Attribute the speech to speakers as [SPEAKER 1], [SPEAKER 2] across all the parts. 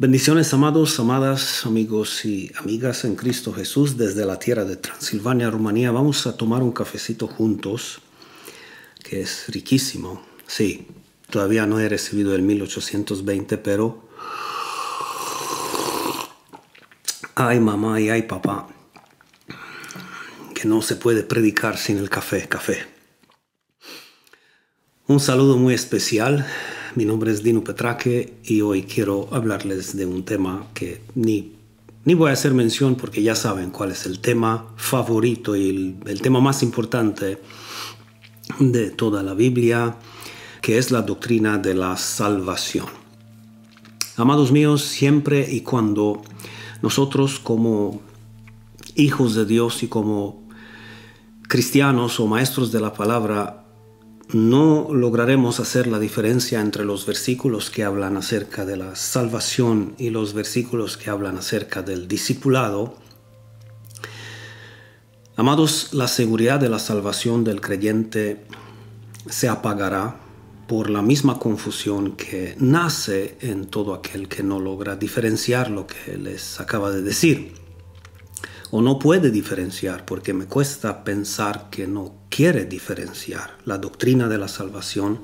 [SPEAKER 1] Bendiciones amados, amadas, amigos y amigas en Cristo Jesús desde la tierra de Transilvania, Rumanía. Vamos a tomar un cafecito juntos, que es riquísimo. Sí, todavía no he recibido el 1820, pero... Ay mamá y ay papá, que no se puede predicar sin el café, café. Un saludo muy especial mi nombre es Dino Petraque y hoy quiero hablarles de un tema que ni, ni voy a hacer mención porque ya saben cuál es el tema favorito y el, el tema más importante de toda la Biblia, que es la doctrina de la salvación. Amados míos, siempre y cuando nosotros como hijos de Dios y como cristianos o maestros de la palabra no lograremos hacer la diferencia entre los versículos que hablan acerca de la salvación y los versículos que hablan acerca del discipulado. Amados, la seguridad de la salvación del creyente se apagará por la misma confusión que nace en todo aquel que no logra diferenciar lo que les acaba de decir o no puede diferenciar, porque me cuesta pensar que no quiere diferenciar la doctrina de la salvación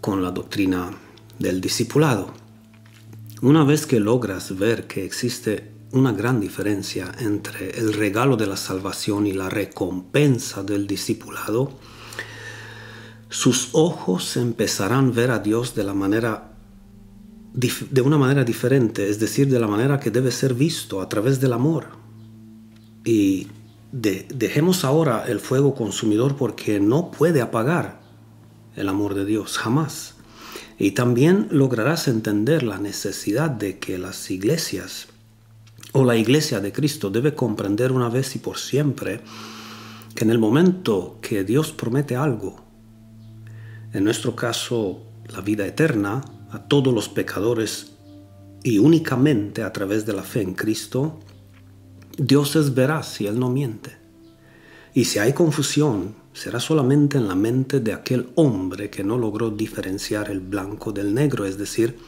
[SPEAKER 1] con la doctrina del discipulado. Una vez que logras ver que existe una gran diferencia entre el regalo de la salvación y la recompensa del discipulado, sus ojos empezarán a ver a Dios de una manera diferente, es decir, de la manera que debe ser visto a través del amor, y dejemos ahora el fuego consumidor porque no puede apagar el amor de Dios, jamás. Y también lograrás entender la necesidad de que las iglesias o la iglesia de Cristo debe comprender una vez y por siempre que en el momento que Dios promete algo, en nuestro caso la vida eterna, a todos los pecadores y únicamente a través de la fe en Cristo, Dios es veraz y Él no miente. Y si hay confusión, será solamente en la mente de aquel hombre que no logró diferenciar el blanco del negro, es decir,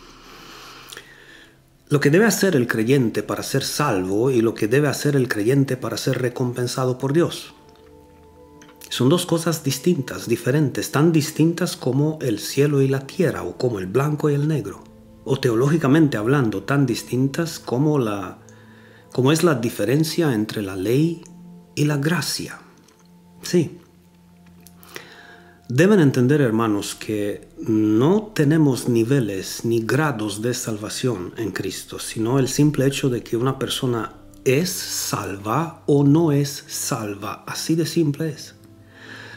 [SPEAKER 1] lo que debe hacer el creyente para ser salvo y lo que debe hacer el creyente para ser recompensado por Dios. Son dos cosas distintas, diferentes, tan distintas como el cielo y la tierra, o como el blanco y el negro, o teológicamente hablando, tan distintas como la como es la diferencia entre la ley y la gracia. Sí. Deben entender, hermanos, que no tenemos niveles ni grados de salvación en Cristo, sino el simple hecho de que una persona es salva o no es salva. Así de simple es.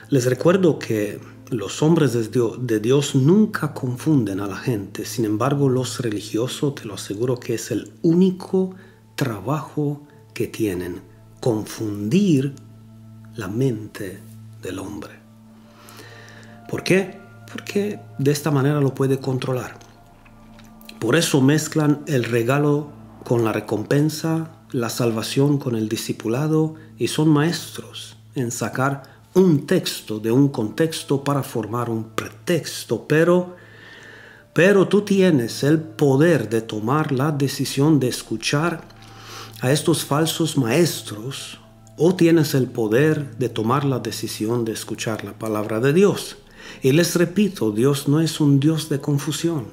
[SPEAKER 1] Les recuerdo que los hombres de Dios, nunca confunden a la gente, sin embargo los religiosos, te lo aseguro que es el único trabajo que tienen, confundir la mente del hombre. ¿Por qué? Porque de esta manera lo puede controlar. Por eso mezclan el regalo con la recompensa, la salvación con el discipulado y son maestros en sacar un texto de un contexto para formar un pretexto, pero pero tú tienes el poder de tomar la decisión de escuchar a estos falsos maestros o tienes el poder de tomar la decisión de escuchar la palabra de Dios. Y les repito, Dios no es un Dios de confusión,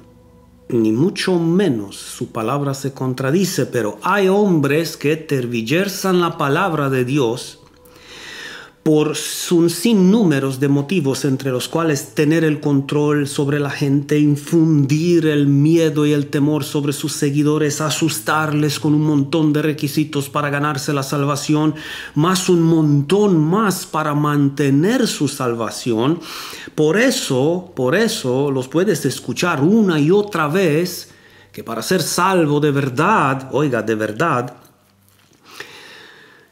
[SPEAKER 1] ni mucho menos su palabra se contradice, pero hay hombres que tergiversan la palabra de Dios por un sinnúmeros de motivos entre los cuales tener el control sobre la gente, infundir el miedo y el temor sobre sus seguidores, asustarles con un montón de requisitos para ganarse la salvación, más un montón más para mantener su salvación. Por eso, por eso los puedes escuchar una y otra vez que para ser salvo de verdad, oiga, de verdad,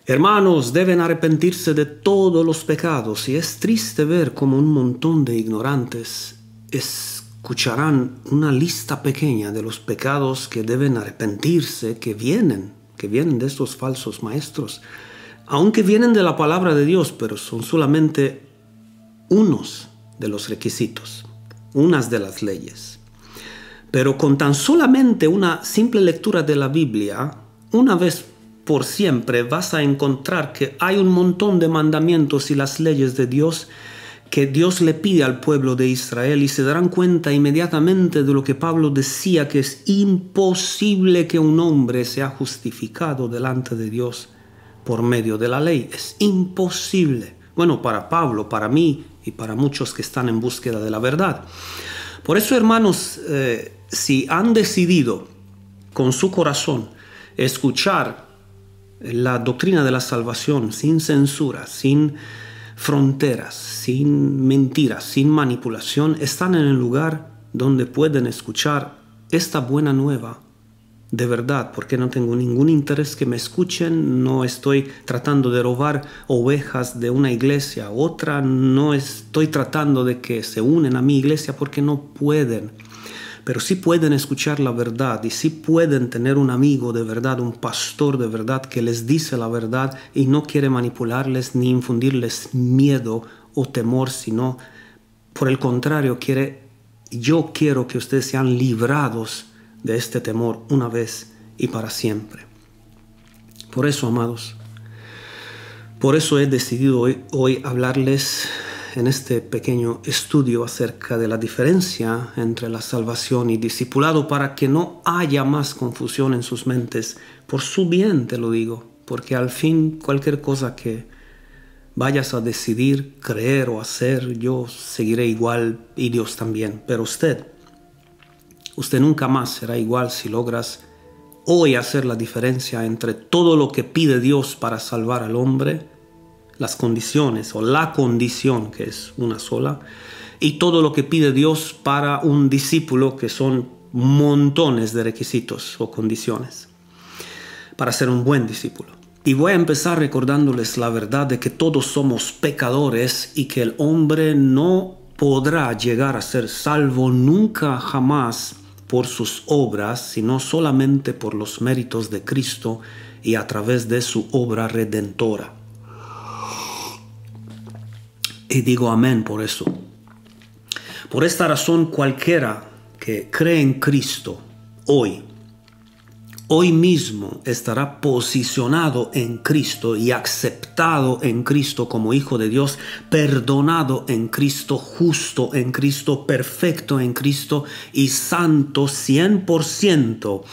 [SPEAKER 1] Hermanos, deben arrepentirse de todos los pecados y es triste ver como un montón de ignorantes escucharán una lista pequeña de los pecados que deben arrepentirse, que vienen, que vienen de estos falsos maestros, aunque vienen de la palabra de Dios, pero son solamente unos de los requisitos, unas de las leyes. Pero con tan solamente una simple lectura de la Biblia, una vez por siempre vas a encontrar que hay un montón de mandamientos y las leyes de Dios que Dios le pide al pueblo de Israel y se darán cuenta inmediatamente de lo que Pablo decía, que es imposible que un hombre sea justificado delante de Dios por medio de la ley. Es imposible. Bueno, para Pablo, para mí y para muchos que están en búsqueda de la verdad. Por eso, hermanos, eh, si han decidido con su corazón escuchar la doctrina de la salvación sin censura, sin fronteras, sin mentiras, sin manipulación, están en el lugar donde pueden escuchar esta buena nueva de verdad, porque no tengo ningún interés que me escuchen, no estoy tratando de robar ovejas de una iglesia a otra, no estoy tratando de que se unen a mi iglesia porque no pueden pero sí pueden escuchar la verdad y sí pueden tener un amigo de verdad, un pastor de verdad que les dice la verdad y no quiere manipularles ni infundirles miedo o temor, sino por el contrario quiere, yo quiero que ustedes sean librados de este temor una vez y para siempre. Por eso, amados, por eso he decidido hoy, hoy hablarles en este pequeño estudio acerca de la diferencia entre la salvación y discipulado para que no haya más confusión en sus mentes. Por su bien te lo digo, porque al fin cualquier cosa que vayas a decidir, creer o hacer, yo seguiré igual y Dios también. Pero usted, usted nunca más será igual si logras hoy hacer la diferencia entre todo lo que pide Dios para salvar al hombre las condiciones o la condición que es una sola y todo lo que pide Dios para un discípulo que son montones de requisitos o condiciones para ser un buen discípulo. Y voy a empezar recordándoles la verdad de que todos somos pecadores y que el hombre no podrá llegar a ser salvo nunca jamás por sus obras, sino solamente por los méritos de Cristo y a través de su obra redentora. Y digo amén por eso. Por esta razón cualquiera que cree en Cristo hoy, hoy mismo estará posicionado en Cristo y aceptado en Cristo como hijo de Dios, perdonado en Cristo, justo en Cristo, perfecto en Cristo y santo 100%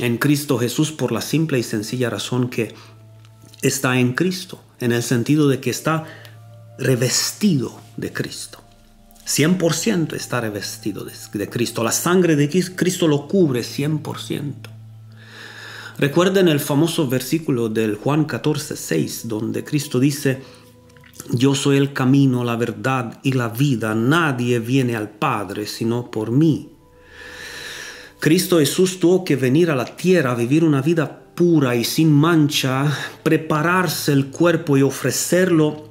[SPEAKER 1] en Cristo Jesús por la simple y sencilla razón que está en Cristo, en el sentido de que está revestido de Cristo. 100% está revestido de, Cristo. La sangre de Cristo lo cubre 100%. Recuerden el famoso versículo del Juan 14, 6, donde Cristo dice, yo soy el camino, la verdad y la vida. Nadie viene al Padre sino por mí. Cristo Jesús tuvo que venir a la tierra a vivir una vida pura y sin mancha, prepararse el cuerpo y ofrecerlo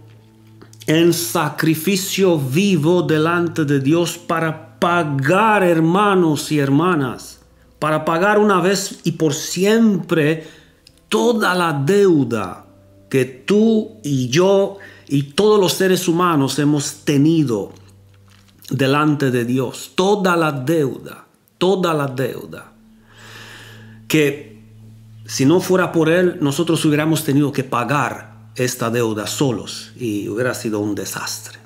[SPEAKER 1] en sacrificio vivo delante de Dios para pagar hermanos y hermanas, para pagar una vez y por siempre toda la deuda que tú y yo y todos los seres humanos hemos tenido delante de Dios. Toda la deuda, toda la deuda. Que si no fuera por Él, nosotros hubiéramos tenido que pagar esta deuda solos y hubiera sido un desastre.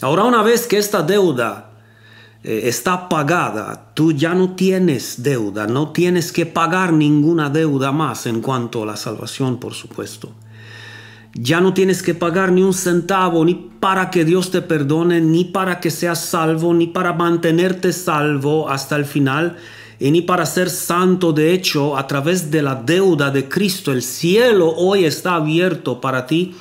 [SPEAKER 1] Ahora una vez que esta deuda eh, está pagada, tú ya no tienes deuda, no tienes que pagar ninguna deuda más en cuanto a la salvación, por supuesto. Ya no tienes que pagar ni un centavo ni para que Dios te perdone, ni para que seas salvo, ni para mantenerte salvo hasta el final y ni para ser santo. De hecho, a través de la deuda de Cristo, el cielo hoy está abierto para ti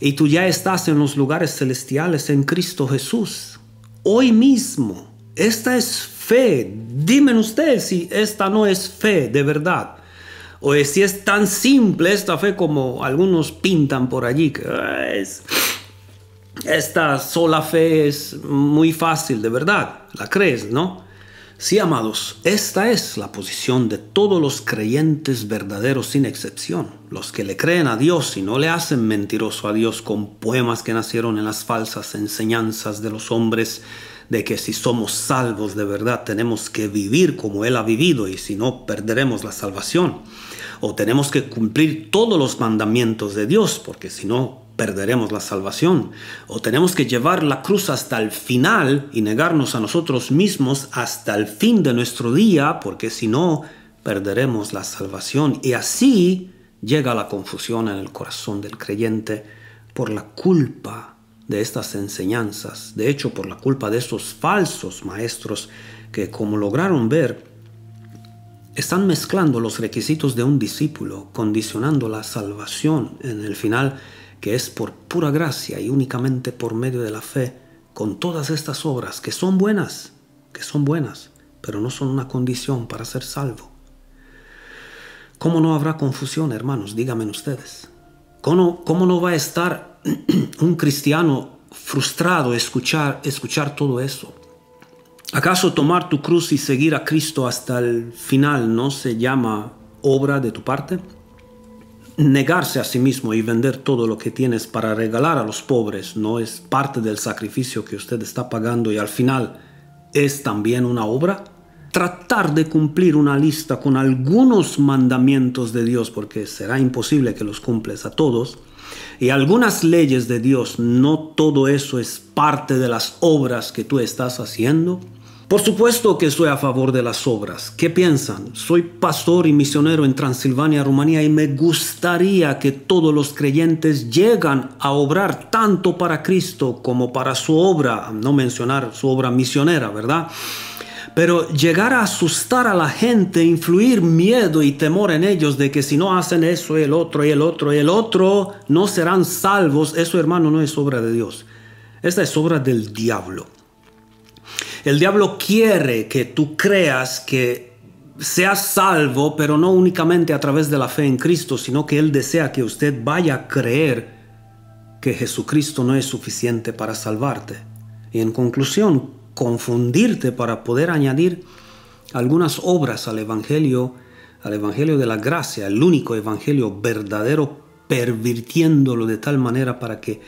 [SPEAKER 1] y tú ya estás en los lugares celestiales en Cristo Jesús. Hoy mismo. Esta es fe. Dime usted si esta no es fe de verdad. O si es tan simple esta fe como algunos pintan por allí. Que es, esta sola fe es muy fácil, de verdad. ¿La crees, no? Sí, amados, esta es la posición de todos los creyentes verdaderos sin excepción, los que le creen a Dios y no le hacen mentiroso a Dios con poemas que nacieron en las falsas enseñanzas de los hombres de que si somos salvos de verdad tenemos que vivir como Él ha vivido y si no perderemos la salvación. O tenemos que cumplir todos los mandamientos de Dios porque si no perderemos la salvación. O tenemos que llevar la cruz hasta el final y negarnos a nosotros mismos hasta el fin de nuestro día porque si no perderemos la salvación. Y así llega la confusión en el corazón del creyente por la culpa de estas enseñanzas, de hecho por la culpa de estos falsos maestros que como lograron ver, están mezclando los requisitos de un discípulo, condicionando la salvación en el final, que es por pura gracia y únicamente por medio de la fe, con todas estas obras que son buenas, que son buenas, pero no son una condición para ser salvo. ¿Cómo no habrá confusión, hermanos? Díganme ustedes. ¿Cómo, cómo no va a estar un cristiano frustrado escuchar, escuchar todo eso? ¿Acaso tomar tu cruz y seguir a Cristo hasta el final no se llama obra de tu parte? Negarse a sí mismo y vender todo lo que tienes para regalar a los pobres no es parte del sacrificio que usted está pagando y al final es también una obra? Tratar de cumplir una lista con algunos mandamientos de Dios, porque será imposible que los cumples a todos, y algunas leyes de Dios, no todo eso es parte de las obras que tú estás haciendo. Por supuesto que estoy a favor de las obras. ¿Qué piensan? Soy pastor y misionero en Transilvania, Rumanía y me gustaría que todos los creyentes llegan a obrar tanto para Cristo como para su obra, no mencionar su obra misionera, ¿verdad? Pero llegar a asustar a la gente, influir miedo y temor en ellos de que si no hacen eso, el otro y el otro y el otro, no serán salvos, eso hermano no es obra de Dios. Esta es obra del diablo. El diablo quiere que tú creas que seas salvo, pero no únicamente a través de la fe en Cristo, sino que Él desea que usted vaya a creer que Jesucristo no es suficiente para salvarte. Y en conclusión, confundirte para poder añadir algunas obras al Evangelio, al Evangelio de la gracia, el único Evangelio verdadero, pervirtiéndolo de tal manera para que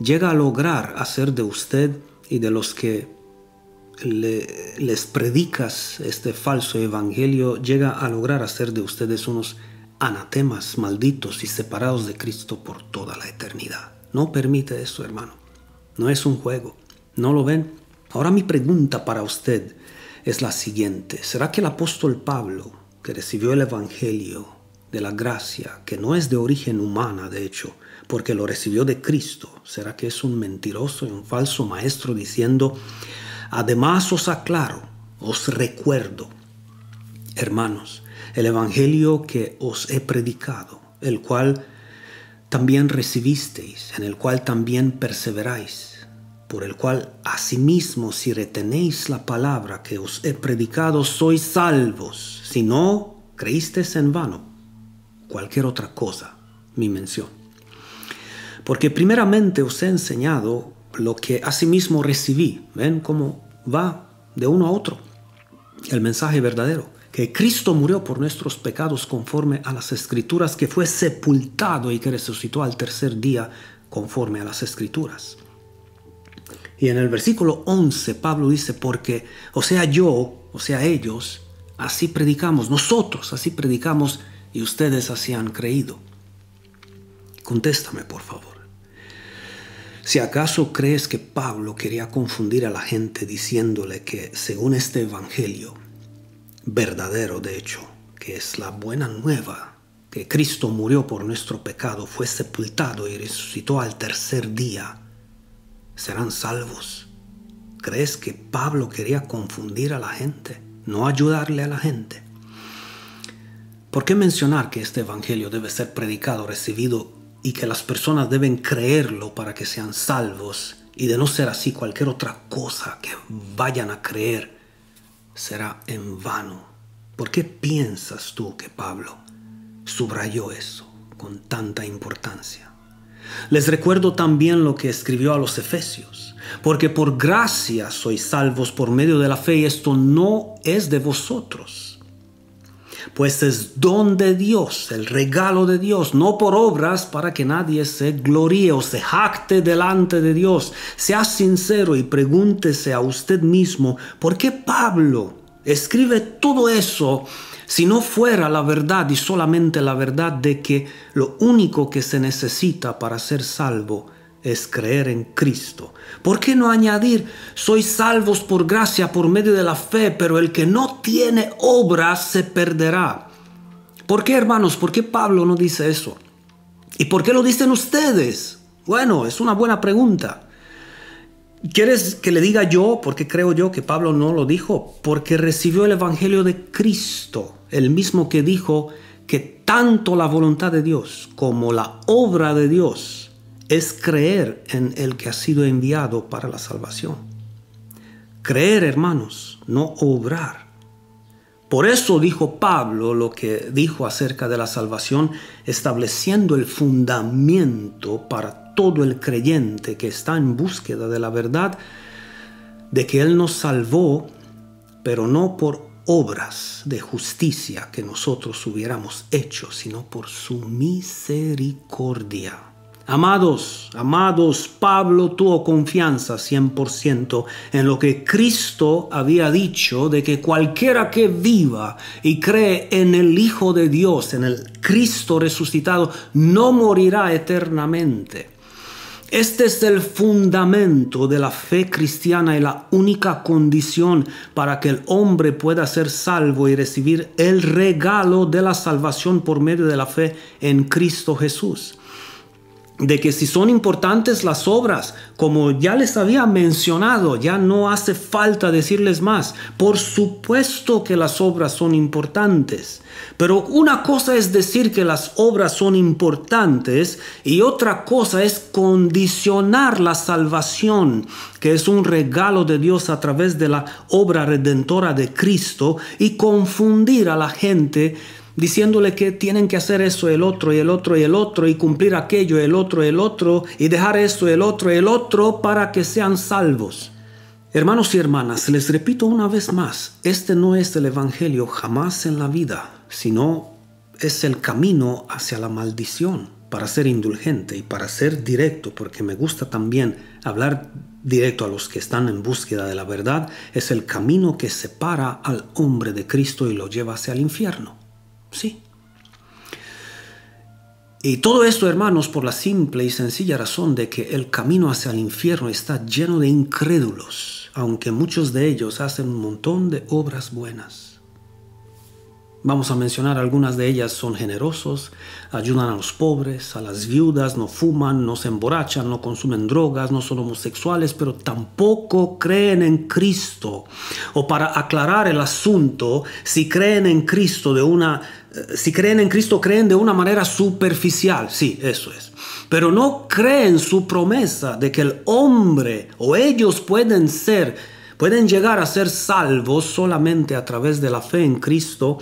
[SPEAKER 1] llegue a lograr hacer de usted y de los que les predicas este falso Evangelio, llega a lograr hacer de ustedes unos anatemas malditos y separados de Cristo por toda la eternidad. No permite eso, hermano. No es un juego. ¿No lo ven? Ahora mi pregunta para usted es la siguiente. ¿Será que el apóstol Pablo, que recibió el Evangelio de la gracia, que no es de origen humana, de hecho, porque lo recibió de Cristo, ¿será que es un mentiroso y un falso maestro diciendo, además os aclaro, os recuerdo, hermanos, el Evangelio que os he predicado, el cual también recibisteis, en el cual también perseveráis? por el cual asimismo si retenéis la palabra que os he predicado, sois salvos. Si no, creísteis en vano. Cualquier otra cosa, mi mención. Porque primeramente os he enseñado lo que asimismo recibí. ¿Ven cómo va de uno a otro? El mensaje verdadero. Que Cristo murió por nuestros pecados conforme a las escrituras, que fue sepultado y que resucitó al tercer día conforme a las escrituras y en el versículo 11 Pablo dice, porque, o sea, yo, o sea, ellos, así predicamos, nosotros así predicamos y ustedes así han creído. Contéstame, por favor. Si acaso crees que Pablo quería confundir a la gente diciéndole que según este Evangelio, verdadero de hecho, que es la buena nueva, que Cristo murió por nuestro pecado, fue sepultado y resucitó al tercer día, serán salvos. ¿Crees que Pablo quería confundir a la gente, no ayudarle a la gente? ¿Por qué mencionar que este Evangelio debe ser predicado, recibido y que las personas deben creerlo para que sean salvos y de no ser así cualquier otra cosa que vayan a creer será en vano? ¿Por qué piensas tú que Pablo subrayó eso con tanta importancia? Les recuerdo también lo que escribió a los Efesios, porque por gracia sois salvos por medio de la fe y esto no es de vosotros. Pues es don de Dios, el regalo de Dios, no por obras para que nadie se gloríe o se jacte delante de Dios. Sea sincero y pregúntese a usted mismo, ¿por qué Pablo escribe todo eso si no fuera la verdad y solamente la verdad de que lo único que se necesita para ser salvo es creer en Cristo. ¿Por qué no añadir, sois salvos por gracia por medio de la fe, pero el que no tiene obras se perderá? ¿Por qué, hermanos? ¿Por qué Pablo no dice eso? ¿Y por qué lo dicen ustedes? Bueno, es una buena pregunta. ¿Quieres que le diga yo por qué creo yo que Pablo no lo dijo? Porque recibió el Evangelio de Cristo, el mismo que dijo que tanto la voluntad de Dios como la obra de Dios es creer en el que ha sido enviado para la salvación. Creer, hermanos, no obrar. Por eso dijo Pablo lo que dijo acerca de la salvación, estableciendo el fundamento para todo el creyente que está en búsqueda de la verdad, de que Él nos salvó, pero no por obras de justicia que nosotros hubiéramos hecho, sino por su misericordia. Amados, amados, Pablo tuvo confianza 100% en lo que Cristo había dicho de que cualquiera que viva y cree en el Hijo de Dios, en el Cristo resucitado, no morirá eternamente. Este es el fundamento de la fe cristiana y la única condición para que el hombre pueda ser salvo y recibir el regalo de la salvación por medio de la fe en Cristo Jesús de que si son importantes las obras, como ya les había mencionado, ya no hace falta decirles más. Por supuesto que las obras son importantes, pero una cosa es decir que las obras son importantes y otra cosa es condicionar la salvación, que es un regalo de Dios a través de la obra redentora de Cristo, y confundir a la gente diciéndole que tienen que hacer eso, el otro y el otro y el otro y cumplir aquello, el otro, el otro y dejar eso, el otro, el otro para que sean salvos. Hermanos y hermanas, les repito una vez más, este no es el Evangelio jamás en la vida, sino es el camino hacia la maldición, para ser indulgente y para ser directo, porque me gusta también hablar directo a los que están en búsqueda de la verdad, es el camino que separa al hombre de Cristo y lo lleva hacia el infierno. Sí. Y todo esto, hermanos, por la simple y sencilla razón de que el camino hacia el infierno está lleno de incrédulos, aunque muchos de ellos hacen un montón de obras buenas. Vamos a mencionar algunas de ellas. Son generosos, ayudan a los pobres, a las viudas, no fuman, no se emborrachan, no consumen drogas, no son homosexuales, pero tampoco creen en Cristo. O para aclarar el asunto, si creen en Cristo de una eh, si creen en Cristo, creen de una manera superficial, sí, eso es. Pero no creen su promesa de que el hombre o ellos pueden ser pueden llegar a ser salvos solamente a través de la fe en Cristo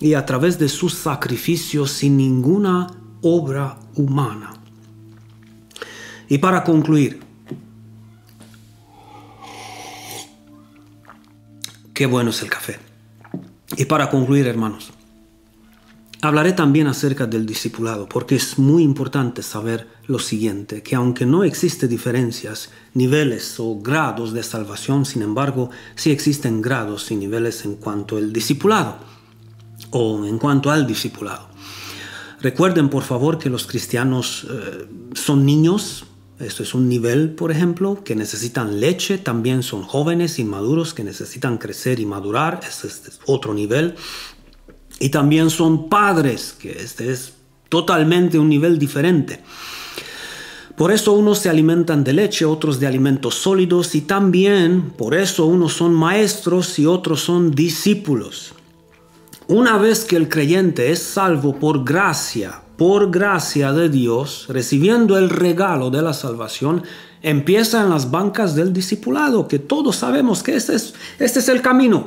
[SPEAKER 1] y a través de sus sacrificios sin ninguna obra humana. Y para concluir, qué bueno es el café. Y para concluir, hermanos, Hablaré también acerca del discipulado, porque es muy importante saber lo siguiente, que aunque no existen diferencias, niveles o grados de salvación, sin embargo, sí existen grados y niveles en cuanto al discipulado o en cuanto al discipulado. Recuerden, por favor, que los cristianos eh, son niños, esto es un nivel, por ejemplo, que necesitan leche, también son jóvenes inmaduros que necesitan crecer y madurar, este es otro nivel. Y también son padres, que este es totalmente un nivel diferente. Por eso unos se alimentan de leche, otros de alimentos sólidos y también por eso unos son maestros y otros son discípulos. Una vez que el creyente es salvo por gracia, por gracia de Dios, recibiendo el regalo de la salvación, empieza en las bancas del discipulado, que todos sabemos que este es, este es el camino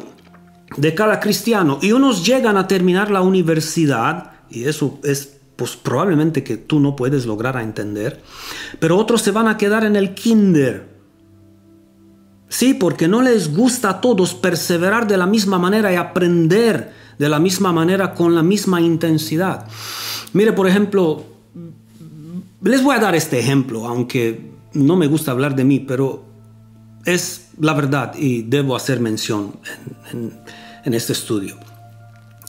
[SPEAKER 1] de cada cristiano y unos llegan a terminar la universidad y eso es pues probablemente que tú no puedes lograr a entender, pero otros se van a quedar en el kinder. Sí, porque no les gusta a todos perseverar de la misma manera y aprender de la misma manera, con la misma intensidad. Mire, por ejemplo, les voy a dar este ejemplo, aunque no me gusta hablar de mí, pero es la verdad y debo hacer mención en, este estudio.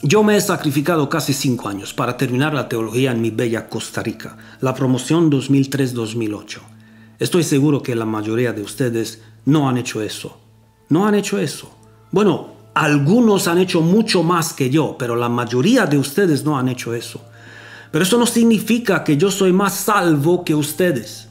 [SPEAKER 1] Yo me he sacrificado casi cinco años para terminar la teología en mi bella Costa Rica, la promoción 2003-2008. Estoy seguro que la mayoría de ustedes no han hecho eso. No han hecho eso. Bueno, algunos han hecho mucho más que yo, pero la mayoría de ustedes no han hecho eso. Pero eso no significa que yo soy más salvo que ustedes.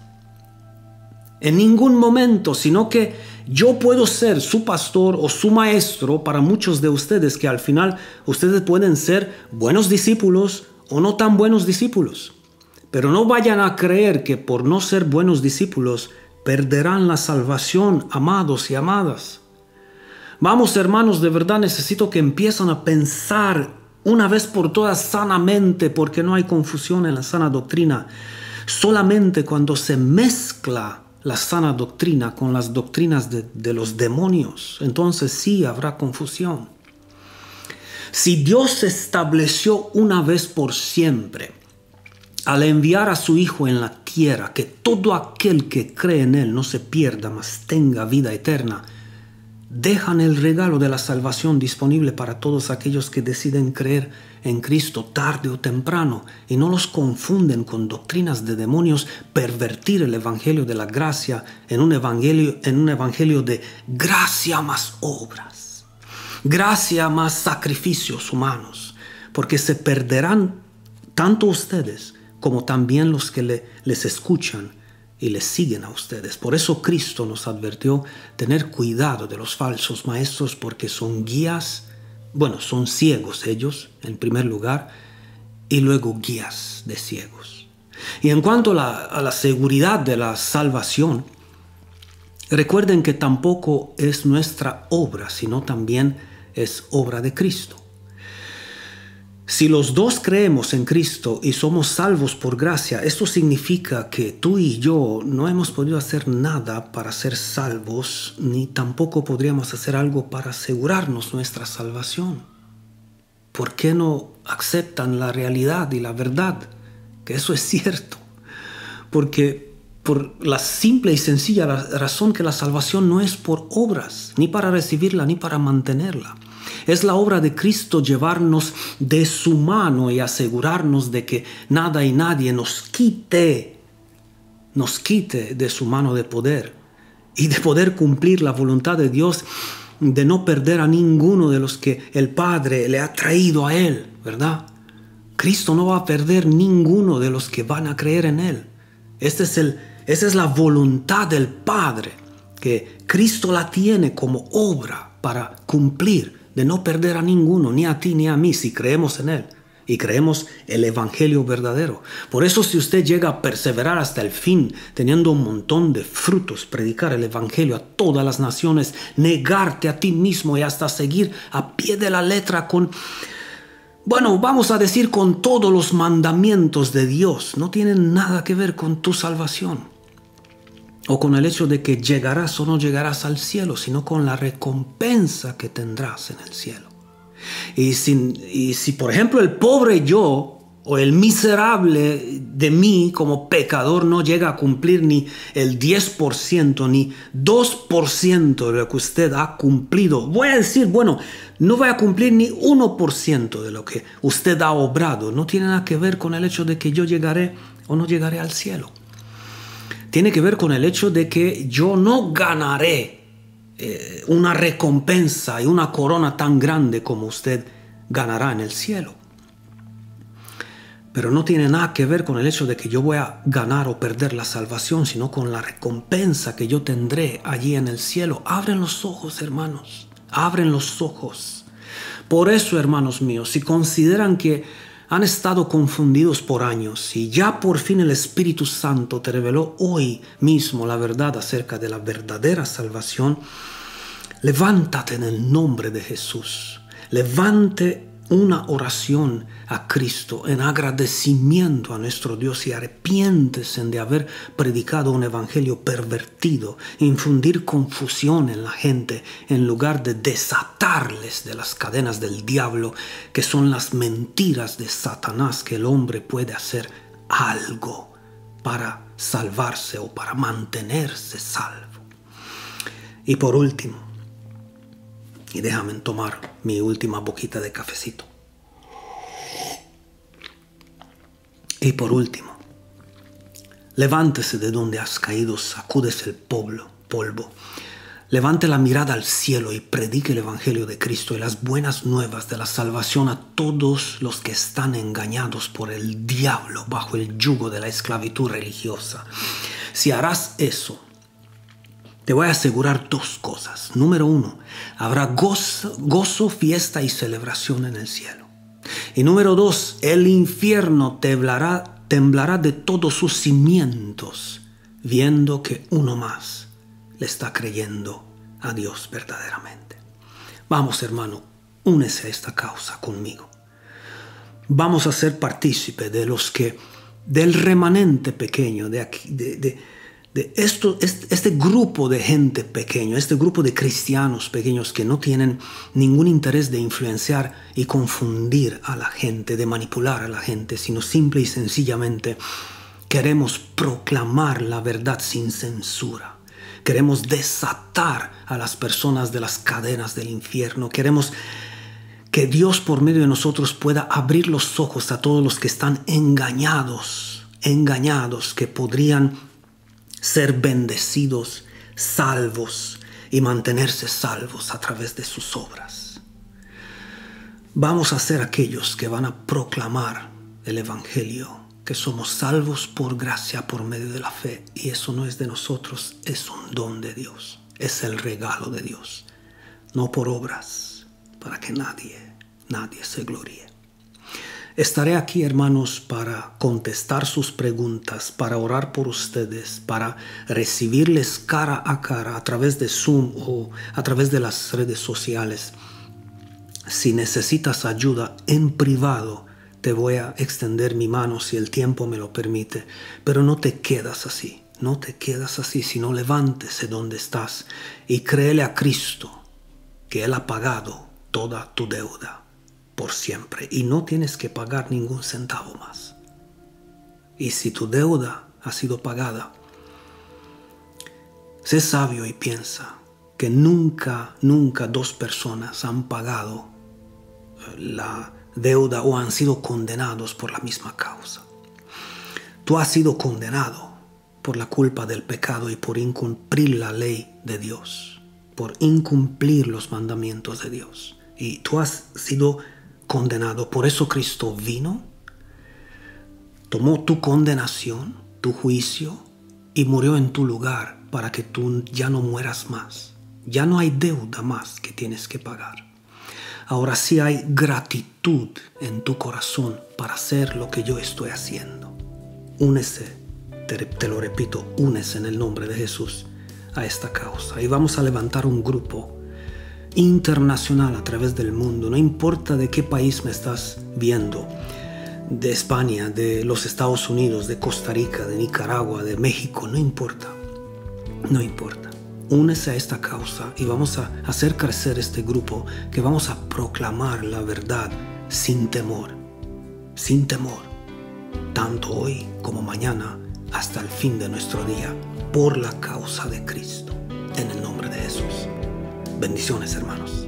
[SPEAKER 1] En ningún momento, sino que yo puedo ser su pastor o su maestro para muchos de ustedes que al final ustedes pueden ser buenos discípulos o no tan buenos discípulos. Pero no vayan a creer que por no ser buenos discípulos perderán la salvación, amados y amadas. Vamos hermanos, de verdad necesito que empiecen a pensar una vez por todas sanamente, porque no hay confusión en la sana doctrina. Solamente cuando se mezcla la sana doctrina con las doctrinas de, de los demonios, entonces sí habrá confusión. Si Dios estableció una vez por siempre, al enviar a su Hijo en la tierra, que todo aquel que cree en Él no se pierda, mas tenga vida eterna, dejan el regalo de la salvación disponible para todos aquellos que deciden creer en Cristo tarde o temprano y no los confunden con doctrinas de demonios, pervertir el evangelio de la gracia en un evangelio, en un evangelio de gracia más obras, gracia más sacrificios humanos, porque se perderán tanto ustedes como también los que les escuchan y les siguen a ustedes. Por eso Cristo nos advirtió tener cuidado de los falsos maestros porque son guías, bueno, son ciegos ellos en primer lugar y luego guías de ciegos. Y en cuanto a la, a la seguridad de la salvación, recuerden que tampoco es nuestra obra, sino también es obra de Cristo. Si los dos creemos en Cristo y somos salvos por gracia, esto significa que tú y yo no hemos podido hacer nada para ser salvos, ni tampoco podríamos hacer algo para asegurarnos nuestra salvación. ¿Por qué no aceptan la realidad y la verdad? Que eso es cierto. Porque por la simple y sencilla razón que la salvación no es por obras, ni para recibirla, ni para mantenerla. Es la obra de Cristo llevarnos de su mano y asegurarnos de que nada y nadie nos quite, nos quite de su mano de poder y de poder cumplir la voluntad de Dios de no perder a ninguno de los que el Padre le ha traído a Él, ¿verdad? Cristo no va a perder ninguno de los que van a creer en Él. Este es el, esa es la voluntad del Padre, que Cristo la tiene como obra para cumplir de no perder a ninguno, ni a ti ni a mí, si creemos en Él y creemos el Evangelio verdadero. Por eso si usted llega a perseverar hasta el fin, teniendo un montón de frutos, predicar el Evangelio a todas las naciones, negarte a ti mismo y hasta seguir a pie de la letra con, bueno, vamos a decir con todos los mandamientos de Dios, no tienen nada que ver con tu salvación o con el hecho de que llegarás o no llegarás al cielo, sino con la recompensa que tendrás en el cielo. Y si, por ejemplo el pobre yo o el miserable de mí como pecador no llega a cumplir ni el 10% ni 2% de lo que usted ha cumplido, voy a decir, bueno, no voy a cumplir ni 1% de lo que usted ha obrado, no tiene nada que ver con el hecho de que yo llegaré o no llegaré al cielo tiene que ver con el hecho de que yo no ganaré eh, una recompensa y una corona tan grande como usted ganará en el cielo. Pero no tiene nada que ver con el hecho de que yo voy a ganar o perder la salvación, sino con la recompensa que yo tendré allí en el cielo. Abren los ojos, hermanos. Abren los ojos. Por eso, hermanos míos, si consideran que han estado confundidos por años y ya por fin el Espíritu Santo te reveló hoy mismo la verdad acerca de la verdadera salvación, levántate en el nombre de Jesús. Levante, una oración a Cristo en agradecimiento a nuestro Dios y arrepiéntese de haber predicado un evangelio pervertido, infundir confusión en la gente en lugar de desatarles de las cadenas del diablo, que son las mentiras de Satanás que el hombre puede hacer algo para salvarse o para mantenerse salvo. Y por último, y déjame tomar mi última boquita de cafecito. Y por último, levántese de donde has caído, sacudes el polvo, polvo. Levante la mirada al cielo y predique el Evangelio de Cristo y las buenas nuevas de la salvación a todos los que están engañados por el diablo bajo el yugo de la esclavitud religiosa. Si harás eso, te voy a asegurar dos cosas. Número uno, habrá gozo, fiesta y celebración en el cielo. Y número dos, el infierno temblará, de todos sus cimientos, viendo que uno más le está creyendo a Dios verdaderamente. Vamos hermano, únese a esta causa conmigo. Vamos a ser partícipe de los que, del remanente pequeño de, aquí, de esto, este, grupo de gente pequeño, este grupo de cristianos pequeños que no tienen ningún interés de influenciar y confundir a la gente, de manipular a la gente, sino simple y sencillamente queremos proclamar la verdad sin censura. Queremos desatar a las personas de las cadenas del infierno. Queremos que Dios por medio de nosotros pueda abrir los ojos a todos los que están engañados, engañados, que podrían ser bendecidos, salvos y mantenerse salvos a través de sus obras. Vamos a ser aquellos que van a proclamar el Evangelio, que somos salvos por gracia, por medio de la fe. Y eso no es de nosotros, es un don de Dios, es el regalo de Dios, no por obras, para que nadie, nadie se gloríe. Estaré aquí, hermanos, para contestar sus preguntas, para orar por ustedes, para recibirles cara a cara a través de Zoom o a través de las redes sociales. Si necesitas ayuda en privado, te voy a extender mi mano si el tiempo me lo permite, pero no te quedas así, no te quedas así, sino levántese donde estás y créele a Cristo que Él ha pagado toda tu deuda por siempre y no tienes que pagar ningún centavo más. Y si tu deuda ha sido pagada, sé sabio y piensa que nunca, nunca dos personas han pagado eh, la deuda o han sido condenados por la misma causa. Tú has sido condenado por la culpa del pecado y por incumplir la ley de Dios, por incumplir los mandamientos de Dios. Y tú has sido condenado. Por eso Cristo vino, tomó tu condenación, tu juicio, y murió en tu lugar para que tú ya no mueras más. Ya no hay deuda más que tienes que pagar. Ahora sí hay gratitud en tu corazón para hacer lo que yo estoy haciendo. Únese, te, lo repito, únese en el nombre de Jesús a esta causa. Y vamos a levantar un grupo internacional a través del mundo, no importa de qué país me estás viendo, de España, de los Estados Unidos, de Costa Rica, de Nicaragua, de México, no importa, no importa. Únese a esta causa y vamos a hacer crecer este grupo que vamos a proclamar la verdad sin temor, sin temor, tanto hoy como mañana hasta el fin de nuestro día, por la causa de Cristo, en el nombre de Jesús. Bendiciones, hermanos.